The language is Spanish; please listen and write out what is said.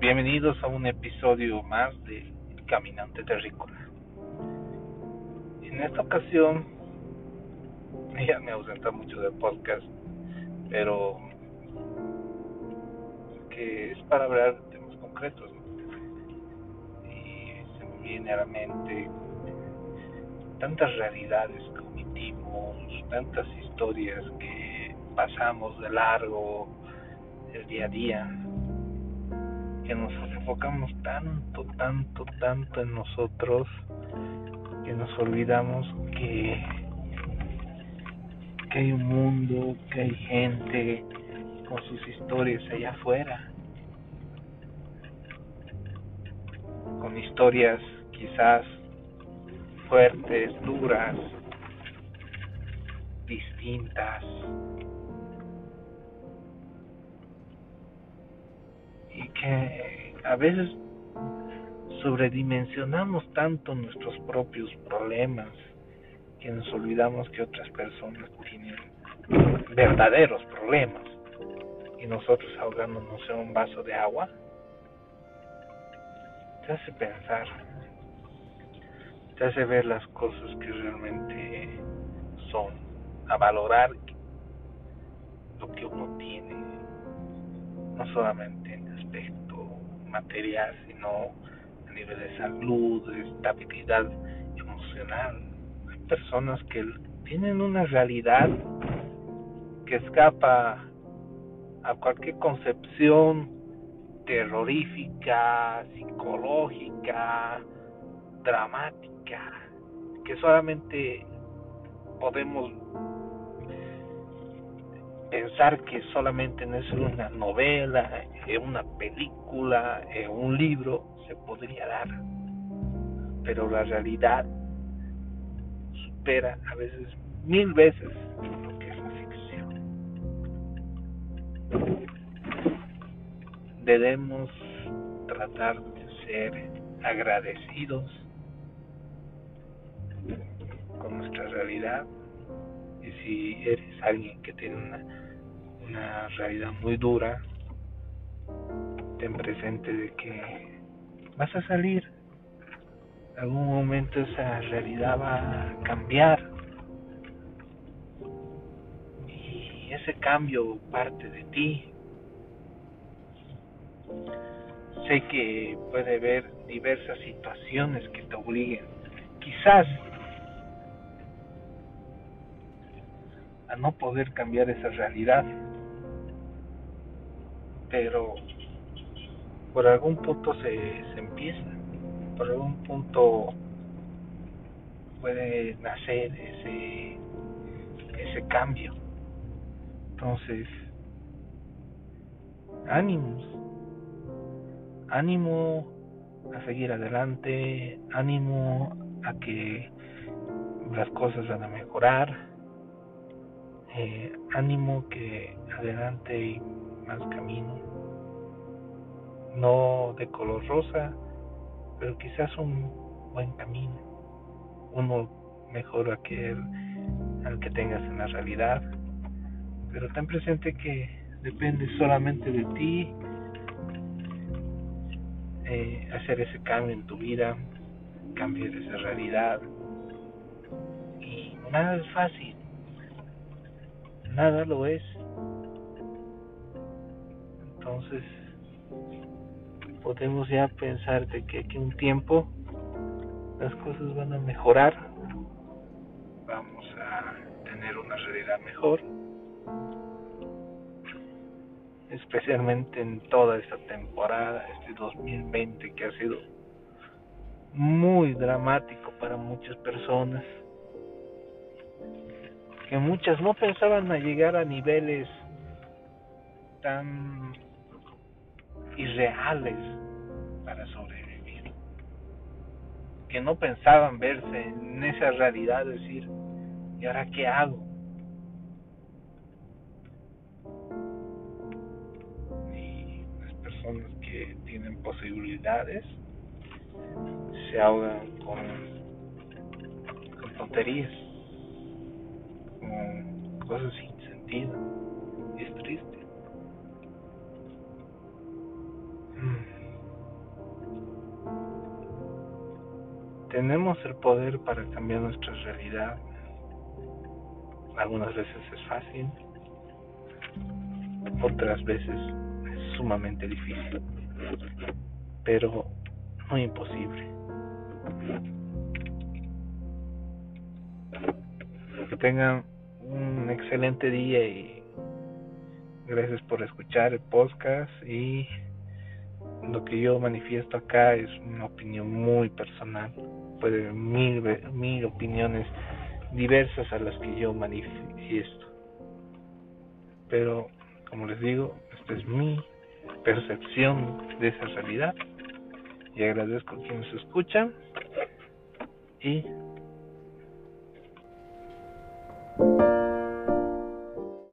Bienvenidos a un episodio más de Caminante Terrícola. En esta ocasión, ya me ausenta mucho del podcast, pero que es para hablar de temas concretos. Y se me viene a la mente tantas realidades que omitimos, tantas historias que pasamos de largo el día a día que nos enfocamos tanto, tanto, tanto en nosotros que nos olvidamos que, que hay un mundo, que hay gente con sus historias allá afuera, con historias quizás fuertes, duras, distintas, que a veces sobredimensionamos tanto nuestros propios problemas que nos olvidamos que otras personas tienen verdaderos problemas y nosotros ahogándonos en un vaso de agua te hace pensar te hace ver las cosas que realmente son a valorar lo que uno tiene no solamente material, sino a nivel de salud, estabilidad emocional. Hay personas que tienen una realidad que escapa a cualquier concepción terrorífica, psicológica, dramática, que solamente podemos pensar que solamente en eso una novela, en una película, en un libro se podría dar. Pero la realidad supera a veces mil veces lo que es la ficción. Debemos tratar de ser agradecidos con nuestra realidad y si eres alguien que tiene una una realidad muy dura, ten presente de que vas a salir. En algún momento esa realidad va a cambiar. Y ese cambio parte de ti. Sé que puede haber diversas situaciones que te obliguen, quizás a no poder cambiar esa realidad pero por algún punto se, se empieza, por algún punto puede nacer ese, ese cambio. Entonces, ánimos, ánimo a seguir adelante, ánimo a que las cosas van a mejorar, eh, ánimo que adelante y camino, no de color rosa, pero quizás un buen camino, uno mejor aquel al que tengas en la realidad, pero ten presente que depende solamente de ti eh, hacer ese cambio en tu vida, cambiar esa realidad. Y nada es fácil, nada lo es entonces, podemos ya pensar de que aquí un tiempo las cosas van a mejorar, vamos a tener una realidad mejor, especialmente en toda esta temporada, este 2020 que ha sido muy dramático para muchas personas, que muchas no pensaban a llegar a niveles tan irreales para sobrevivir, que no pensaban verse en esa realidad, decir, ¿y ahora qué hago? Y las personas que tienen posibilidades se ahogan con, con tonterías, con cosas sin sentido, y es triste. Tenemos el poder para cambiar nuestra realidad. Algunas veces es fácil, otras veces es sumamente difícil, pero no imposible. Que tengan un excelente día y gracias por escuchar el podcast y lo que yo manifiesto acá es una opinión muy personal. Puede haber mil, mil opiniones diversas a las que yo manifiesto. Pero, como les digo, esta es mi percepción de esa realidad. Y agradezco a quienes escuchan. Y